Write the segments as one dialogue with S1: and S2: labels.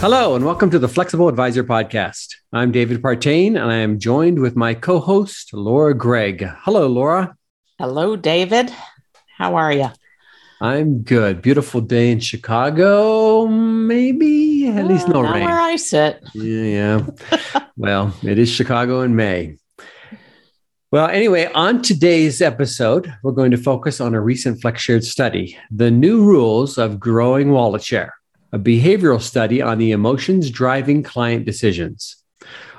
S1: Hello, and welcome to the Flexible Advisor Podcast. I'm David Partain, and I am joined with my co host, Laura Gregg. Hello, Laura.
S2: Hello, David. How are you?
S1: I'm good. Beautiful day in Chicago, maybe at least no rain.
S2: Where I sit.
S1: Yeah, yeah. well, it is Chicago in May. Well, anyway, on today's episode, we're going to focus on a recent FlexShares study, the new rules of growing wallet share a behavioral study on the emotions driving client decisions.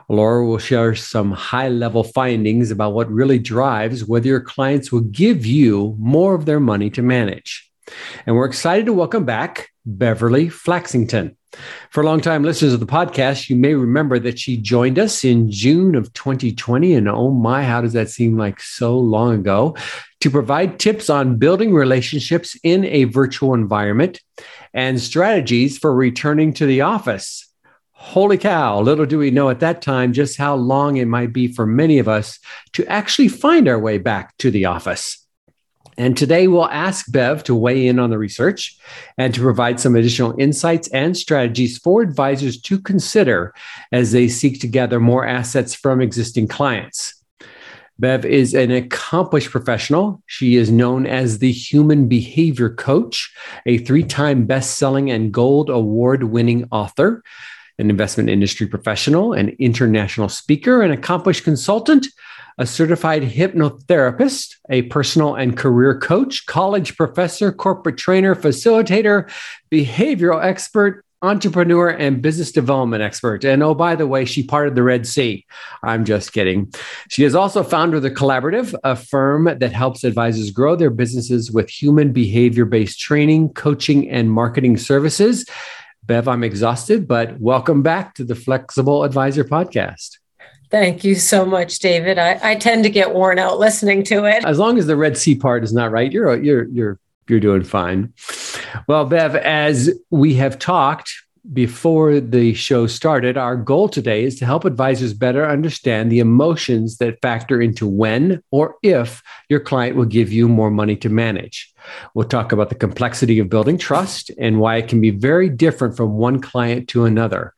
S1: Laura will share some high level findings about what really drives whether your clients will give you more of their money to manage. And we're excited to welcome back Beverly Flaxington. For longtime listeners of the podcast, you may remember that she joined us in June of 2020. And oh my, how does that seem like so long ago? To provide tips on building relationships in a virtual environment and strategies for returning to the office. Holy cow, little do we know at that time just how long it might be for many of us to actually find our way back to the office. And today we'll ask Bev to weigh in on the research and to provide some additional insights and strategies for advisors to consider as they seek to gather more assets from existing clients. Bev is an accomplished professional. She is known as the human behavior coach, a three time best selling and gold award winning author, an investment industry professional, an international speaker, an accomplished consultant, a certified hypnotherapist, a personal and career coach, college professor, corporate trainer, facilitator, behavioral expert, entrepreneur and business development expert. And oh, by the way, she parted the Red Sea. I'm just kidding. She is also founder of The Collaborative, a firm that helps advisors grow their businesses with human behavior based training, coaching, and marketing services. Bev, I'm exhausted, but welcome back to the Flexible Advisor Podcast.
S3: Thank you so much, David. I, I tend to get worn out listening to it.
S1: As long as the Red Sea part is not right, you're you're you're you're doing fine. Well, Bev, as we have talked before the show started, our goal today is to help advisors better understand the emotions that factor into when or if your client will give you more money to manage. We'll talk about the complexity of building trust and why it can be very different from one client to another,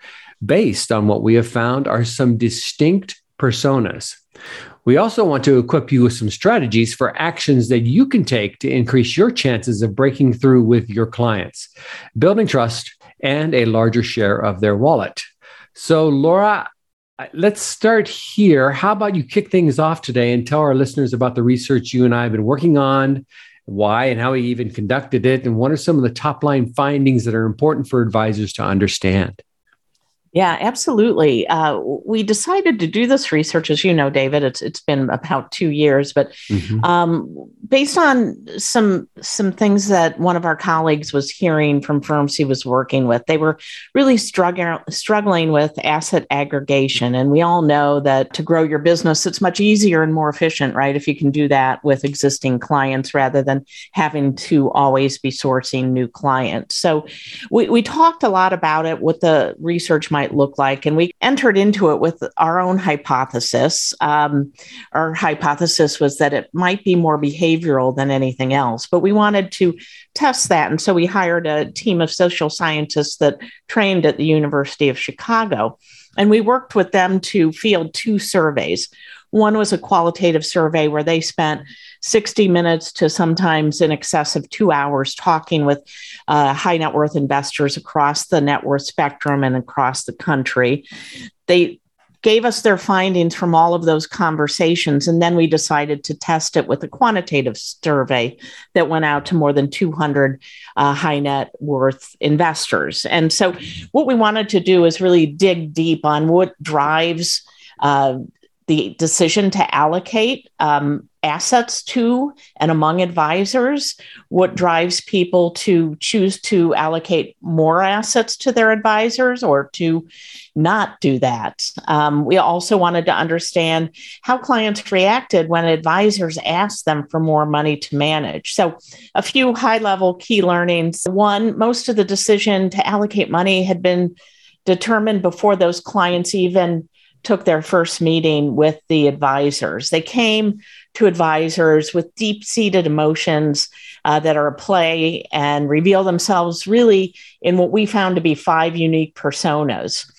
S1: based on what we have found are some distinct personas. We also want to equip you with some strategies for actions that you can take to increase your chances of breaking through with your clients, building trust, and a larger share of their wallet. So, Laura, let's start here. How about you kick things off today and tell our listeners about the research you and I have been working on, why and how we even conducted it, and what are some of the top line findings that are important for advisors to understand?
S2: Yeah, absolutely. Uh, we decided to do this research, as you know, David. It's it's been about two years, but mm-hmm. um, based on some some things that one of our colleagues was hearing from firms he was working with, they were really struggling struggling with asset aggregation, and we all know that to grow your business, it's much easier and more efficient, right? If you can do that with existing clients rather than having to always be sourcing new clients. So we we talked a lot about it. What the research might might look like. And we entered into it with our own hypothesis. Um, our hypothesis was that it might be more behavioral than anything else, but we wanted to test that. And so we hired a team of social scientists that trained at the University of Chicago. And we worked with them to field two surveys. One was a qualitative survey where they spent 60 minutes to sometimes in excess of two hours talking with uh, high net worth investors across the net worth spectrum and across the country. They gave us their findings from all of those conversations. And then we decided to test it with a quantitative survey that went out to more than 200 uh, high net worth investors. And so, what we wanted to do is really dig deep on what drives uh, the decision to allocate um, assets to and among advisors, what drives people to choose to allocate more assets to their advisors or to not do that. Um, we also wanted to understand how clients reacted when advisors asked them for more money to manage. So, a few high level key learnings. One, most of the decision to allocate money had been determined before those clients even took their first meeting with the advisors. They came to advisors with deep seated emotions uh, that are at play and reveal themselves really in what we found to be five unique personas.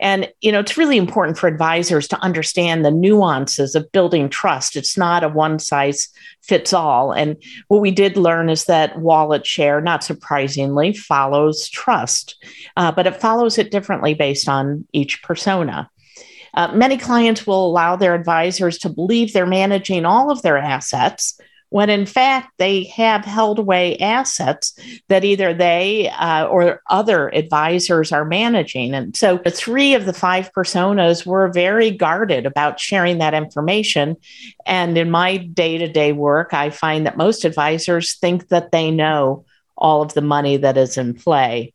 S2: And you know, it's really important for advisors to understand the nuances of building trust. It's not a one size fits all. And what we did learn is that wallet share, not surprisingly, follows trust, uh, but it follows it differently based on each persona. Uh, many clients will allow their advisors to believe they're managing all of their assets when in fact they have held away assets that either they uh, or other advisors are managing. And so the three of the five personas were very guarded about sharing that information. And in my day to day work, I find that most advisors think that they know all of the money that is in play.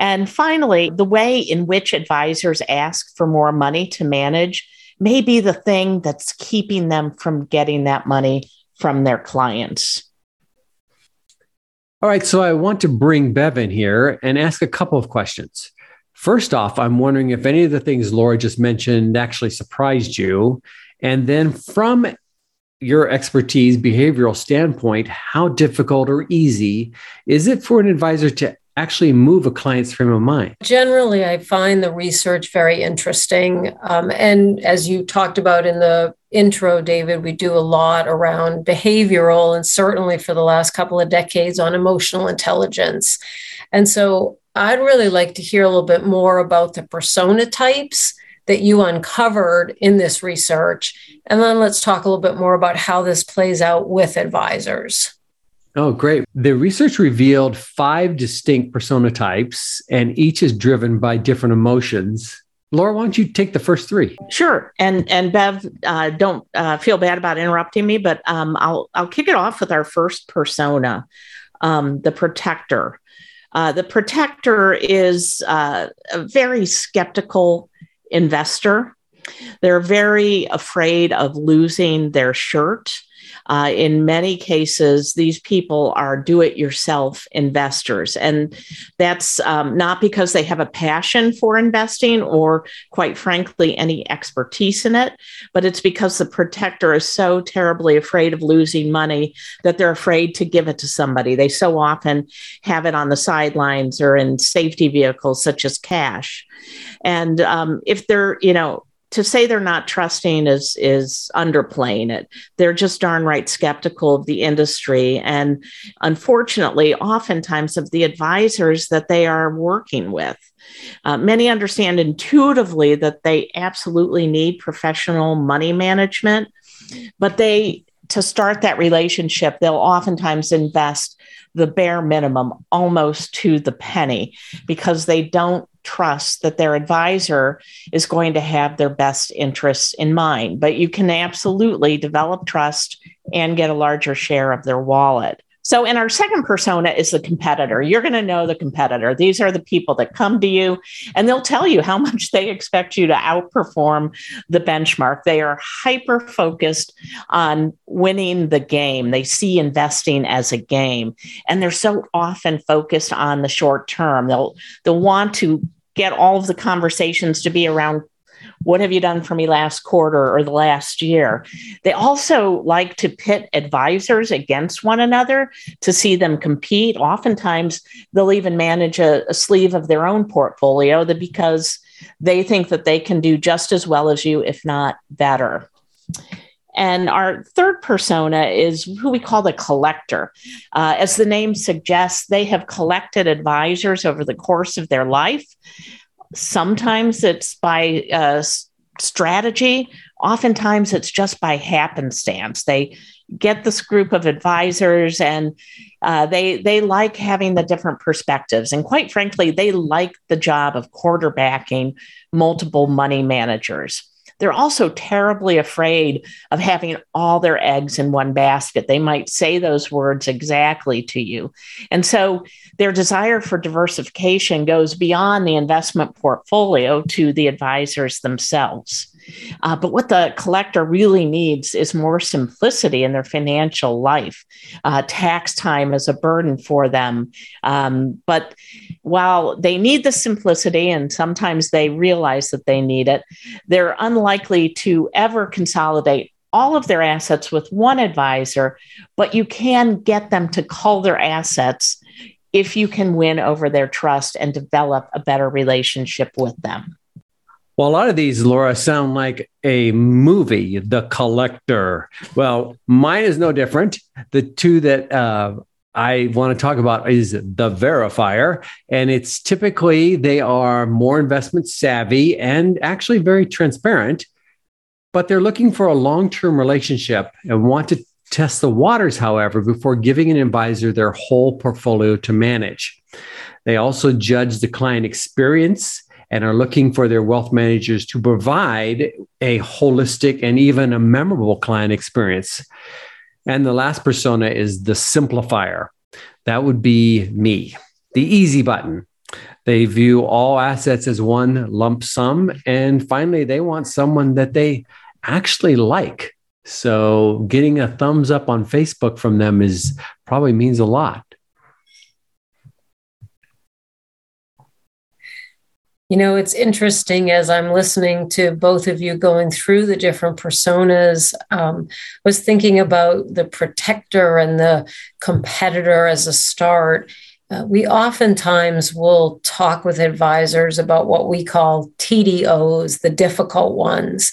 S2: And finally, the way in which advisors ask for more money to manage may be the thing that's keeping them from getting that money from their clients.
S1: All right, so I want to bring Bev in here and ask a couple of questions. First off, I'm wondering if any of the things Laura just mentioned actually surprised you. And then from your expertise, behavioral standpoint, how difficult or easy is it for an advisor to actually move a client's frame of mind?
S3: Generally, I find the research very interesting. Um, and as you talked about in the intro, David, we do a lot around behavioral and certainly for the last couple of decades on emotional intelligence. And so I'd really like to hear a little bit more about the persona types that you uncovered in this research. And then let's talk a little bit more about how this plays out with advisors.
S1: Oh, great. The research revealed five distinct persona types, and each is driven by different emotions. Laura, why don't you take the first three?
S2: Sure. And and Bev, uh, don't uh, feel bad about interrupting me, but um, I'll I'll kick it off with our first persona, um, the protector. Uh, the protector is uh, a very skeptical investor. They're very afraid of losing their shirt. Uh, in many cases, these people are do it yourself investors. And that's um, not because they have a passion for investing or, quite frankly, any expertise in it, but it's because the protector is so terribly afraid of losing money that they're afraid to give it to somebody. They so often have it on the sidelines or in safety vehicles such as cash. And um, if they're, you know, to say they're not trusting is is underplaying it. They're just darn right skeptical of the industry, and unfortunately, oftentimes of the advisors that they are working with. Uh, many understand intuitively that they absolutely need professional money management, but they to start that relationship, they'll oftentimes invest the bare minimum almost to the penny because they don't trust that their advisor is going to have their best interests in mind. But you can absolutely develop trust and get a larger share of their wallet. So, in our second persona is the competitor. You're going to know the competitor. These are the people that come to you and they'll tell you how much they expect you to outperform the benchmark. They are hyper focused on winning the game. They see investing as a game and they're so often focused on the short term. They'll, they'll want to get all of the conversations to be around what have you done for me last quarter or the last year? They also like to pit advisors against one another to see them compete. Oftentimes, they'll even manage a, a sleeve of their own portfolio because they think that they can do just as well as you, if not better. And our third persona is who we call the collector. Uh, as the name suggests, they have collected advisors over the course of their life. Sometimes it's by uh, strategy, oftentimes it's just by happenstance. They get this group of advisors and uh, they they like having the different perspectives. And quite frankly they like the job of quarterbacking multiple money managers they're also terribly afraid of having all their eggs in one basket. They might say those words exactly to you. And so their desire for diversification goes beyond the investment portfolio to the advisors themselves. Uh, but what the collector really needs is more simplicity in their financial life. Uh, tax time is a burden for them. Um, but while they need the simplicity and sometimes they realize that they need it, they're unlikely to ever consolidate all of their assets with one advisor, but you can get them to cull their assets if you can win over their trust and develop a better relationship with them.
S1: Well, a lot of these, Laura, sound like a movie, The Collector. Well, mine is no different. The two that uh, I want to talk about is the verifier. And it's typically they are more investment savvy and actually very transparent, but they're looking for a long term relationship and want to test the waters, however, before giving an advisor their whole portfolio to manage. They also judge the client experience and are looking for their wealth managers to provide a holistic and even a memorable client experience. And the last persona is the simplifier. That would be me, the easy button. They view all assets as one lump sum. And finally, they want someone that they actually like. So getting a thumbs up on Facebook from them is probably means a lot.
S3: You know, it's interesting as I'm listening to both of you going through the different personas. Um, was thinking about the protector and the competitor as a start. Uh, we oftentimes will talk with advisors about what we call TDOs, the difficult ones.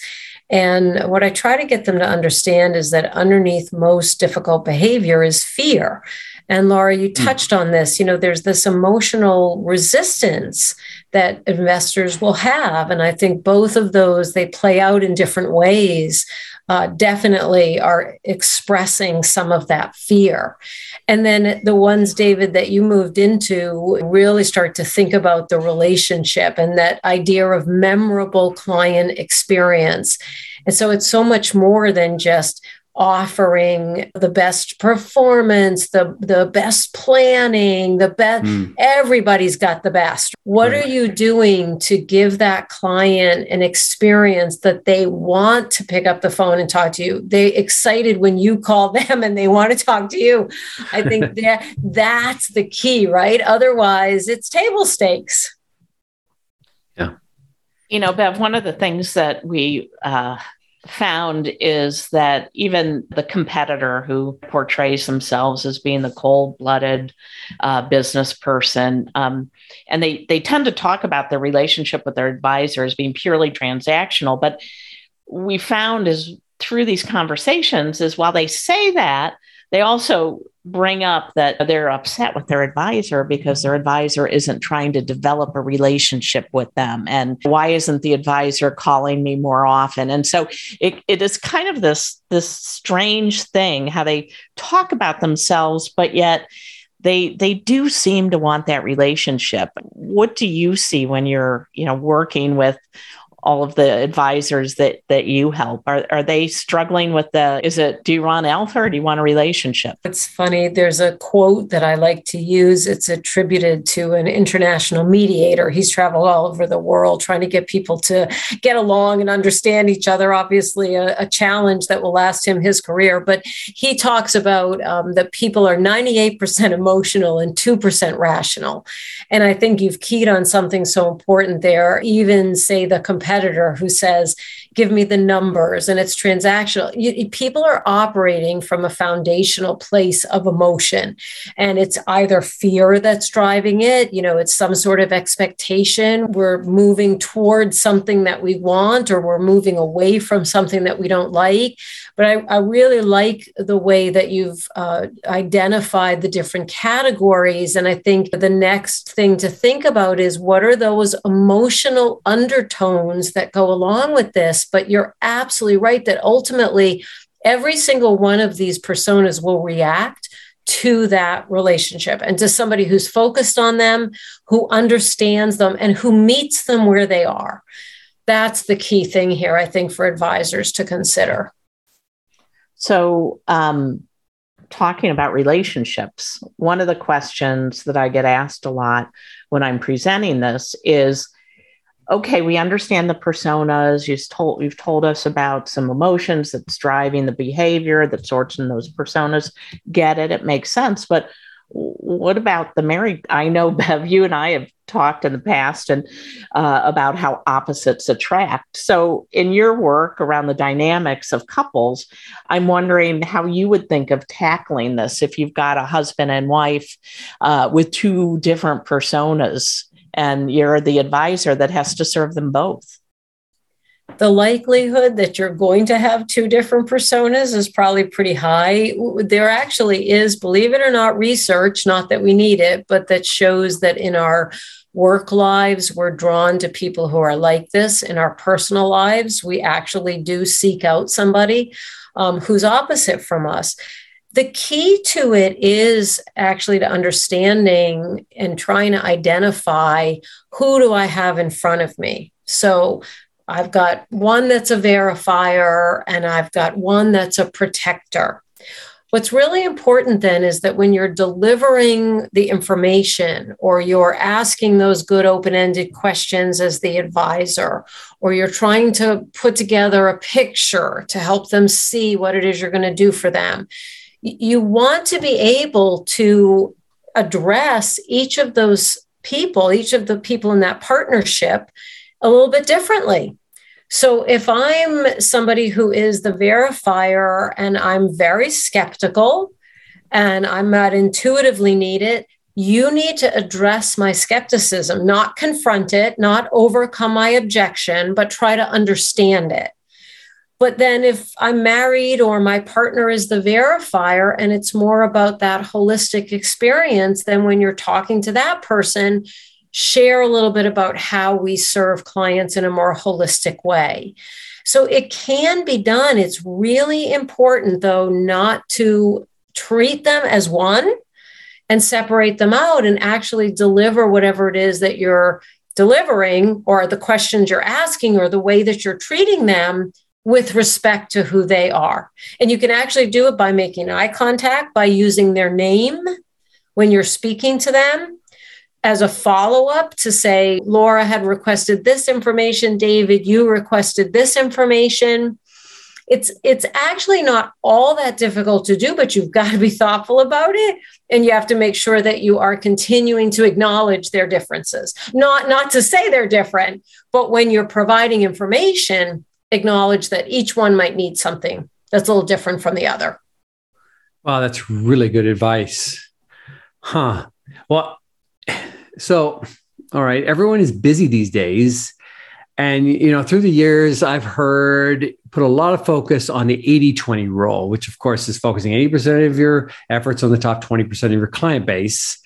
S3: And what I try to get them to understand is that underneath most difficult behavior is fear. And Laura, you hmm. touched on this. You know, there's this emotional resistance that investors will have. And I think both of those, they play out in different ways, uh, definitely are expressing some of that fear. And then the ones, David, that you moved into really start to think about the relationship and that idea of memorable client experience. And so it's so much more than just offering the best performance, the, the best planning, the best, mm. everybody's got the best. What right. are you doing to give that client an experience that they want to pick up the phone and talk to you? They excited when you call them and they want to talk to you. I think that that's the key, right? Otherwise, it's table stakes.
S2: Yeah. You know, Bev, one of the things that we uh, found is that even the competitor who portrays themselves as being the cold-blooded uh, business person, um, and they they tend to talk about their relationship with their advisor as being purely transactional. But we found is through these conversations is while they say that, they also bring up that they're upset with their advisor because their advisor isn't trying to develop a relationship with them. And why isn't the advisor calling me more often? And so it, it is kind of this, this strange thing how they talk about themselves, but yet they they do seem to want that relationship what do you see when you're you know working with all of the advisors that that you help. Are, are they struggling with the is it do you want alpha or do you want a relationship?
S3: It's funny there's a quote that i like to use. It's attributed to an international mediator. He's traveled all over the world trying to get people to get along and understand each other. Obviously a, a challenge that will last him his career but he talks about um, that people are 98% emotional and 2% rational. And i think you've keyed on something so important there. Even say the competitor who says, give me the numbers and it's transactional. You, people are operating from a foundational place of emotion. And it's either fear that's driving it, you know, it's some sort of expectation. We're moving towards something that we want or we're moving away from something that we don't like. But I, I really like the way that you've uh, identified the different categories. And I think the next thing to think about is what are those emotional undertones that go along with this? But you're absolutely right that ultimately, every single one of these personas will react to that relationship and to somebody who's focused on them, who understands them, and who meets them where they are that's the key thing here, I think, for advisors to consider.
S2: So, um, talking about relationships, one of the questions that I get asked a lot when I'm presenting this is okay, we understand the personas. You've told, you've told us about some emotions that's driving the behavior that sorts in those personas. Get it, it makes sense. But what about the married? I know Bev, you and I have talked in the past and uh, about how opposites attract. So, in your work around the dynamics of couples, I'm wondering how you would think of tackling this if you've got a husband and wife uh, with two different personas, and you're the advisor that has to serve them both
S3: the likelihood that you're going to have two different personas is probably pretty high. There actually is, believe it or not, research, not that we need it, but that shows that in our work lives, we're drawn to people who are like this. In our personal lives, we actually do seek out somebody um, who's opposite from us. The key to it is actually to understanding and trying to identify who do I have in front of me. So I've got one that's a verifier and I've got one that's a protector. What's really important then is that when you're delivering the information or you're asking those good open ended questions as the advisor, or you're trying to put together a picture to help them see what it is you're going to do for them, you want to be able to address each of those people, each of the people in that partnership a little bit differently. So if I'm somebody who is the verifier and I'm very skeptical and I'm not intuitively need it, you need to address my skepticism, not confront it, not overcome my objection, but try to understand it. But then if I'm married or my partner is the verifier and it's more about that holistic experience, then when you're talking to that person, share a little bit about how we serve clients in a more holistic way. So it can be done. It's really important, though, not to treat them as one and separate them out and actually deliver whatever it is that you're delivering or the questions you're asking or the way that you're treating them with respect to who they are. And you can actually do it by making eye contact, by using their name when you're speaking to them as a follow up to say, Laura had requested this information, David, you requested this information. It's it's actually not all that difficult to do, but you've got to be thoughtful about it and you have to make sure that you are continuing to acknowledge their differences. Not not to say they're different, but when you're providing information, acknowledge that each one might need something that's a little different from the other.
S1: Wow, that's really good advice. Huh. Well, so, all right, everyone is busy these days. And, you know, through the years, I've heard put a lot of focus on the 80 20 rule, which of course is focusing 80% of your efforts on the top 20% of your client base.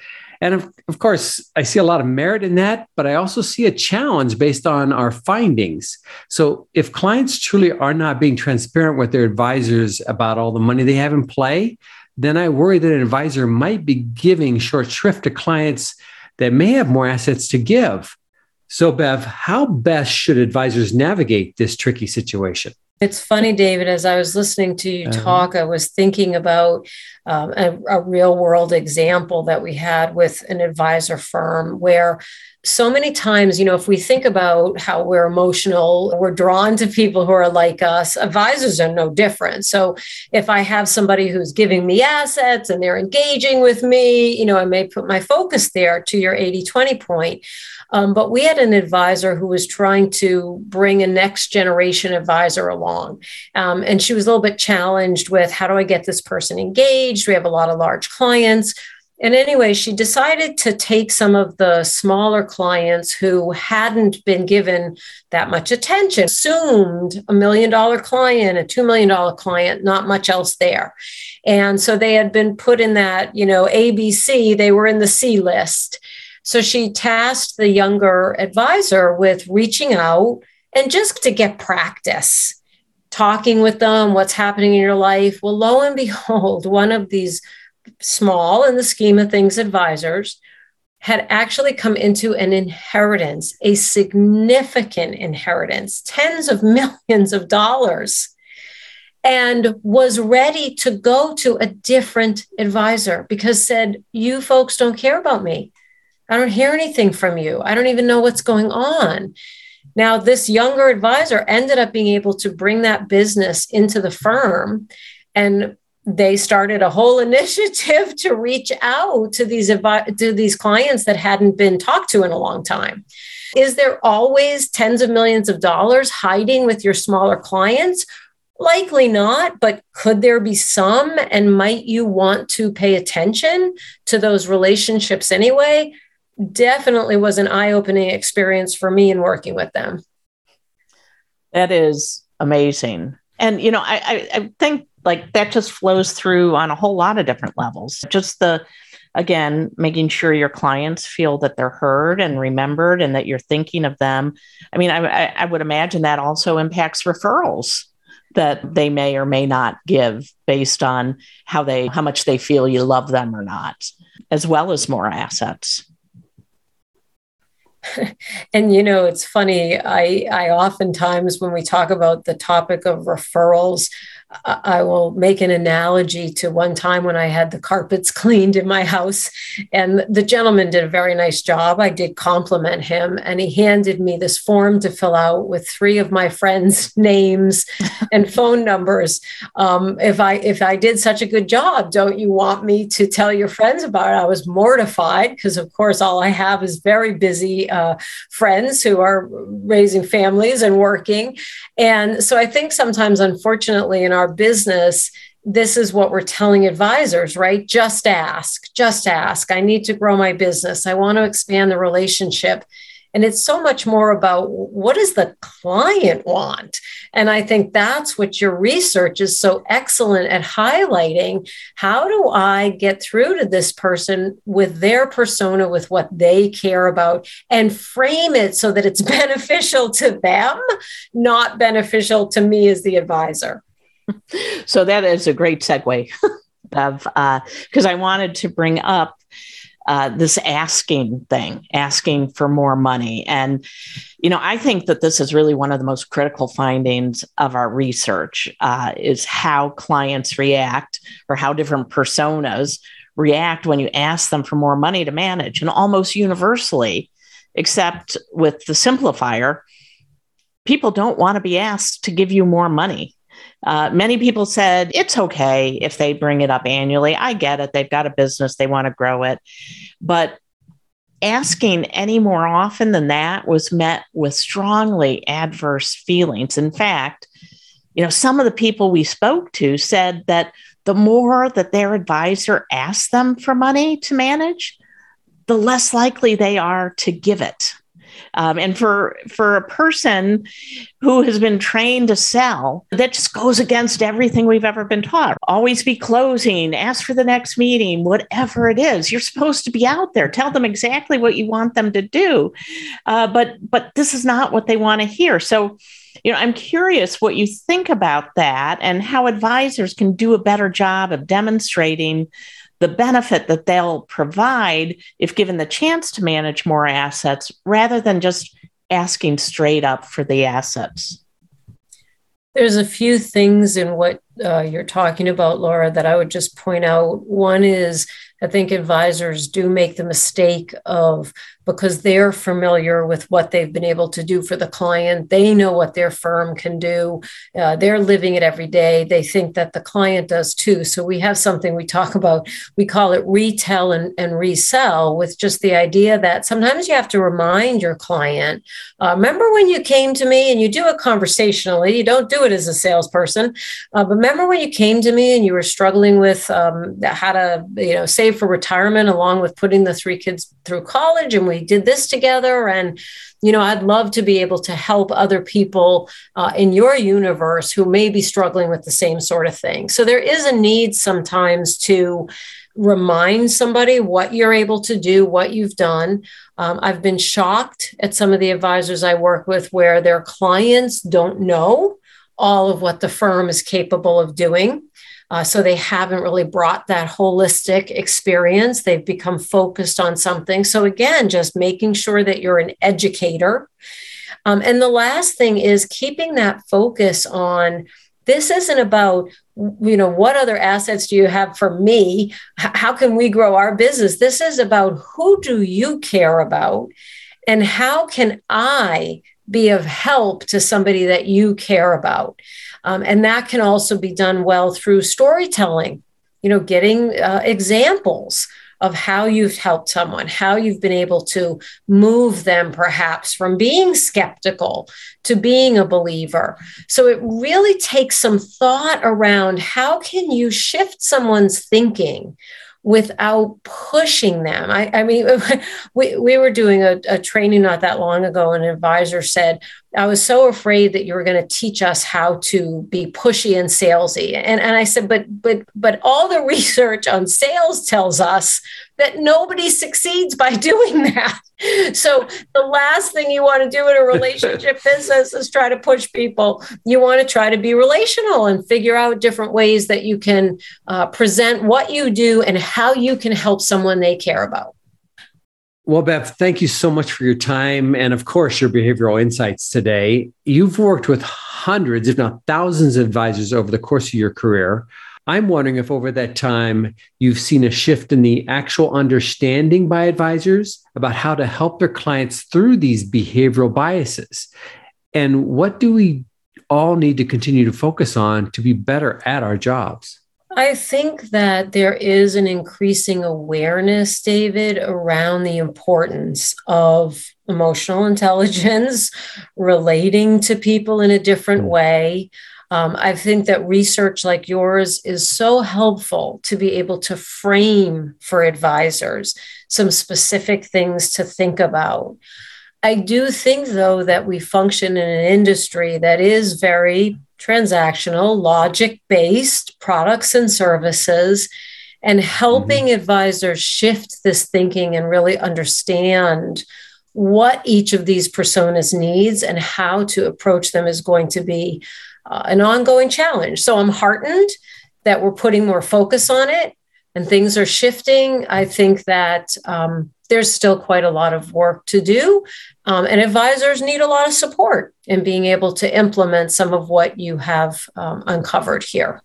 S1: And of, of course, I see a lot of merit in that, but I also see a challenge based on our findings. So, if clients truly are not being transparent with their advisors about all the money they have in play, then I worry that an advisor might be giving short shrift to clients that may have more assets to give. So, Bev, how best should advisors navigate this tricky situation?
S3: It's funny, David, as I was listening to you uh-huh. talk, I was thinking about um, a, a real world example that we had with an advisor firm where so many times, you know, if we think about how we're emotional, we're drawn to people who are like us, advisors are no different. So if I have somebody who's giving me assets and they're engaging with me, you know, I may put my focus there to your 80 20 point. Um, but we had an advisor who was trying to bring a next generation advisor along. Um, and she was a little bit challenged with how do I get this person engaged? We have a lot of large clients. And anyway, she decided to take some of the smaller clients who hadn't been given that much attention, assumed a million dollar client, a $2 million client, not much else there. And so they had been put in that, you know, ABC, they were in the C list. So she tasked the younger advisor with reaching out and just to get practice, talking with them, what's happening in your life. Well, lo and behold, one of these small in the scheme of things advisors had actually come into an inheritance, a significant inheritance, tens of millions of dollars, and was ready to go to a different advisor because said, You folks don't care about me. I don't hear anything from you. I don't even know what's going on. Now, this younger advisor ended up being able to bring that business into the firm and they started a whole initiative to reach out to these to these clients that hadn't been talked to in a long time. Is there always tens of millions of dollars hiding with your smaller clients? Likely not, but could there be some? And might you want to pay attention to those relationships anyway? Definitely was an eye opening experience for me in working with them.
S2: That is amazing. And, you know, I, I, I think like that just flows through on a whole lot of different levels. Just the, again, making sure your clients feel that they're heard and remembered and that you're thinking of them. I mean, I, I would imagine that also impacts referrals that they may or may not give based on how they how much they feel you love them or not as well as more assets
S3: and you know it's funny i i oftentimes when we talk about the topic of referrals I will make an analogy to one time when I had the carpets cleaned in my house, and the gentleman did a very nice job. I did compliment him, and he handed me this form to fill out with three of my friends' names and phone numbers. Um, if I if I did such a good job, don't you want me to tell your friends about it? I was mortified because, of course, all I have is very busy uh, friends who are raising families and working, and so I think sometimes, unfortunately, in our our business, this is what we're telling advisors, right? Just ask, just ask. I need to grow my business. I want to expand the relationship. And it's so much more about what does the client want? And I think that's what your research is so excellent at highlighting. How do I get through to this person with their persona, with what they care about, and frame it so that it's beneficial to them, not beneficial to me as the advisor?
S2: So that is a great segue of because uh, I wanted to bring up uh, this asking thing, asking for more money. And, you know, I think that this is really one of the most critical findings of our research uh, is how clients react or how different personas react when you ask them for more money to manage. And almost universally, except with the simplifier, people don't want to be asked to give you more money. Uh, many people said it's okay if they bring it up annually. I get it. They've got a business, they want to grow it. But asking any more often than that was met with strongly adverse feelings. In fact, you know, some of the people we spoke to said that the more that their advisor asked them for money to manage, the less likely they are to give it. Um, and for for a person who has been trained to sell, that just goes against everything we've ever been taught. Always be closing, ask for the next meeting, whatever it is. You're supposed to be out there. Tell them exactly what you want them to do. Uh, but but this is not what they want to hear. So you know, I'm curious what you think about that and how advisors can do a better job of demonstrating the benefit that they'll provide if given the chance to manage more assets rather than just asking straight up for the assets.
S3: There's a few things in what uh, you're talking about, Laura, that I would just point out. One is I think advisors do make the mistake of because they're familiar with what they've been able to do for the client. They know what their firm can do. Uh, they're living it every day. They think that the client does too. So we have something we talk about. We call it retell and, and resell, with just the idea that sometimes you have to remind your client uh, remember when you came to me and you do it conversationally, you don't do it as a salesperson. Uh, but remember when you came to me and you were struggling with um, how to you know save for retirement along with putting the three kids through college and we did this together. And you know i'd love to be able to help other people uh, in your universe who may be struggling with the same sort of thing. So there is a need sometimes to remind somebody what you're able to do what you've done. Um, i've been shocked at some of the advisors i work with where their clients don't know all of what the firm is capable of doing Uh, so they haven't really brought that holistic experience. They've become focused on something. So, again, just making sure that you're an educator. Um, and the last thing is keeping that focus on this isn't about you know what other assets do you have for me how can we grow our business this is about who do you care about and how can i be of help to somebody that you care about um, and that can also be done well through storytelling you know getting uh, examples of how you've helped someone, how you've been able to move them perhaps from being skeptical to being a believer. So it really takes some thought around how can you shift someone's thinking without pushing them. I, I mean, we, we were doing a, a training not that long ago, and an advisor said, I was so afraid that you were going to teach us how to be pushy and salesy. And, and I said, but but but all the research on sales tells us that nobody succeeds by doing that. So the last thing you want to do in a relationship business is try to push people. You want to try to be relational and figure out different ways that you can uh, present what you do and how you can help someone they care about.
S1: Well, Bev, thank you so much for your time and, of course, your behavioral insights today. You've worked with hundreds, if not thousands, of advisors over the course of your career. I'm wondering if over that time you've seen a shift in the actual understanding by advisors about how to help their clients through these behavioral biases. And what do we all need to continue to focus on to be better at our jobs?
S3: I think that there is an increasing awareness, David, around the importance of emotional intelligence, relating to people in a different hmm. way. Um, I think that research like yours is so helpful to be able to frame for advisors some specific things to think about. I do think, though, that we function in an industry that is very transactional, logic based products and services, and helping mm-hmm. advisors shift this thinking and really understand what each of these personas needs and how to approach them is going to be uh, an ongoing challenge. So I'm heartened that we're putting more focus on it and things are shifting. I think that um, there's still quite a lot of work to do. Um, and advisors need a lot of support in being able to implement some of what you have um, uncovered here.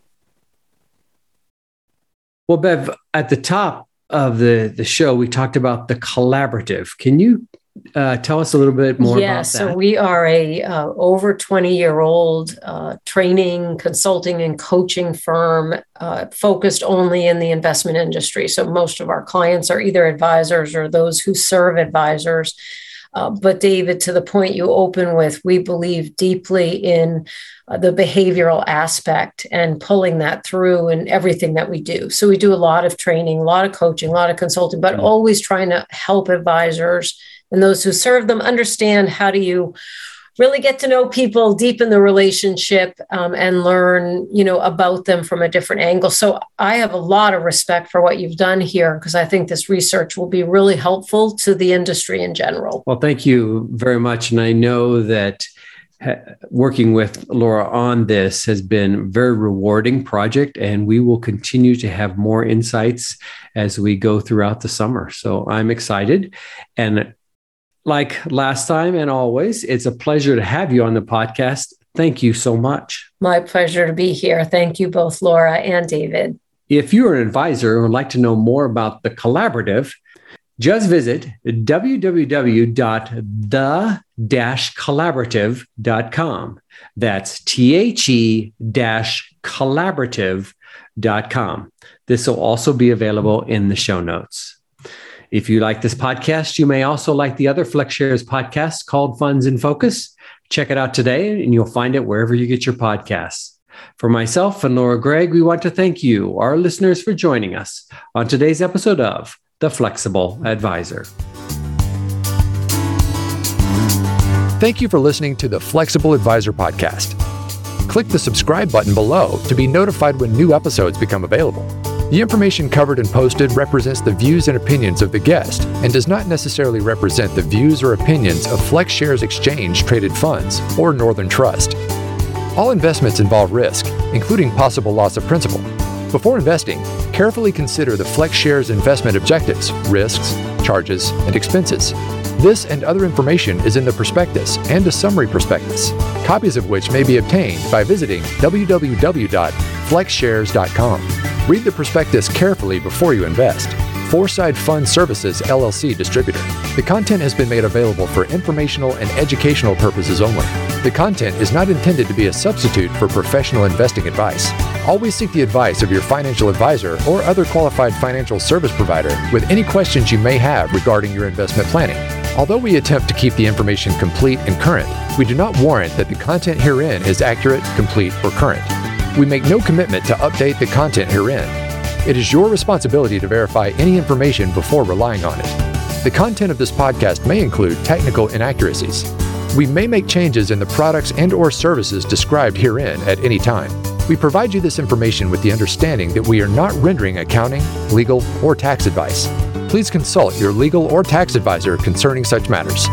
S1: Well, Bev, at the top of the, the show, we talked about the collaborative. Can you uh, tell us a little bit more
S3: yeah, so we are a uh, over 20 year old uh, training, consulting, and coaching firm uh, focused only in the investment industry. So most of our clients are either advisors or those who serve advisors. Uh, but David, to the point you open with, we believe deeply in uh, the behavioral aspect and pulling that through in everything that we do. So we do a lot of training, a lot of coaching, a lot of consulting, but mm-hmm. always trying to help advisors and those who serve them understand how do you really get to know people deepen the relationship um, and learn you know about them from a different angle. So i have a lot of respect for what you've done here because i think this research will be really helpful to the industry in general.
S1: Well thank you very much. And i know that working with Laura on this has been a very rewarding project and we will continue to have more insights as we go throughout the summer. So I'm excited and like last time and always, it's a pleasure to have you on the podcast. Thank you so much.
S3: My pleasure to be here. Thank you both, Laura and David.
S1: If you're an advisor and would like to know more about the collaborative, just visit www.the-collaborative.com. That's T-H-E collaborative.com. This will also be available in the show notes. If you like this podcast, you may also like the other FlexShares podcast called Funds in Focus. Check it out today and you'll find it wherever you get your podcasts. For myself and Laura Gregg, we want to thank you, our listeners, for joining us on today's episode of The Flexible Advisor.
S4: Thank you for listening to the Flexible Advisor podcast. Click the subscribe button below to be notified when new episodes become available. The information covered and posted represents the views and opinions of the guest and does not necessarily represent the views or opinions of FlexShares Exchange Traded Funds or Northern Trust. All investments involve risk, including possible loss of principal. Before investing, carefully consider the FlexShares investment objectives, risks, charges, and expenses. This and other information is in the prospectus and a summary prospectus, copies of which may be obtained by visiting www.flexshares.com. Read the prospectus carefully before you invest. Foreside Fund Services LLC distributor. The content has been made available for informational and educational purposes only. The content is not intended to be a substitute for professional investing advice. Always seek the advice of your financial advisor or other qualified financial service provider with any questions you may have regarding your investment planning. Although we attempt to keep the information complete and current, we do not warrant that the content herein is accurate, complete, or current. We make no commitment to update the content herein. It is your responsibility to verify any information before relying on it. The content of this podcast may include technical inaccuracies. We may make changes in the products and or services described herein at any time. We provide you this information with the understanding that we are not rendering accounting, legal, or tax advice. Please consult your legal or tax advisor concerning such matters.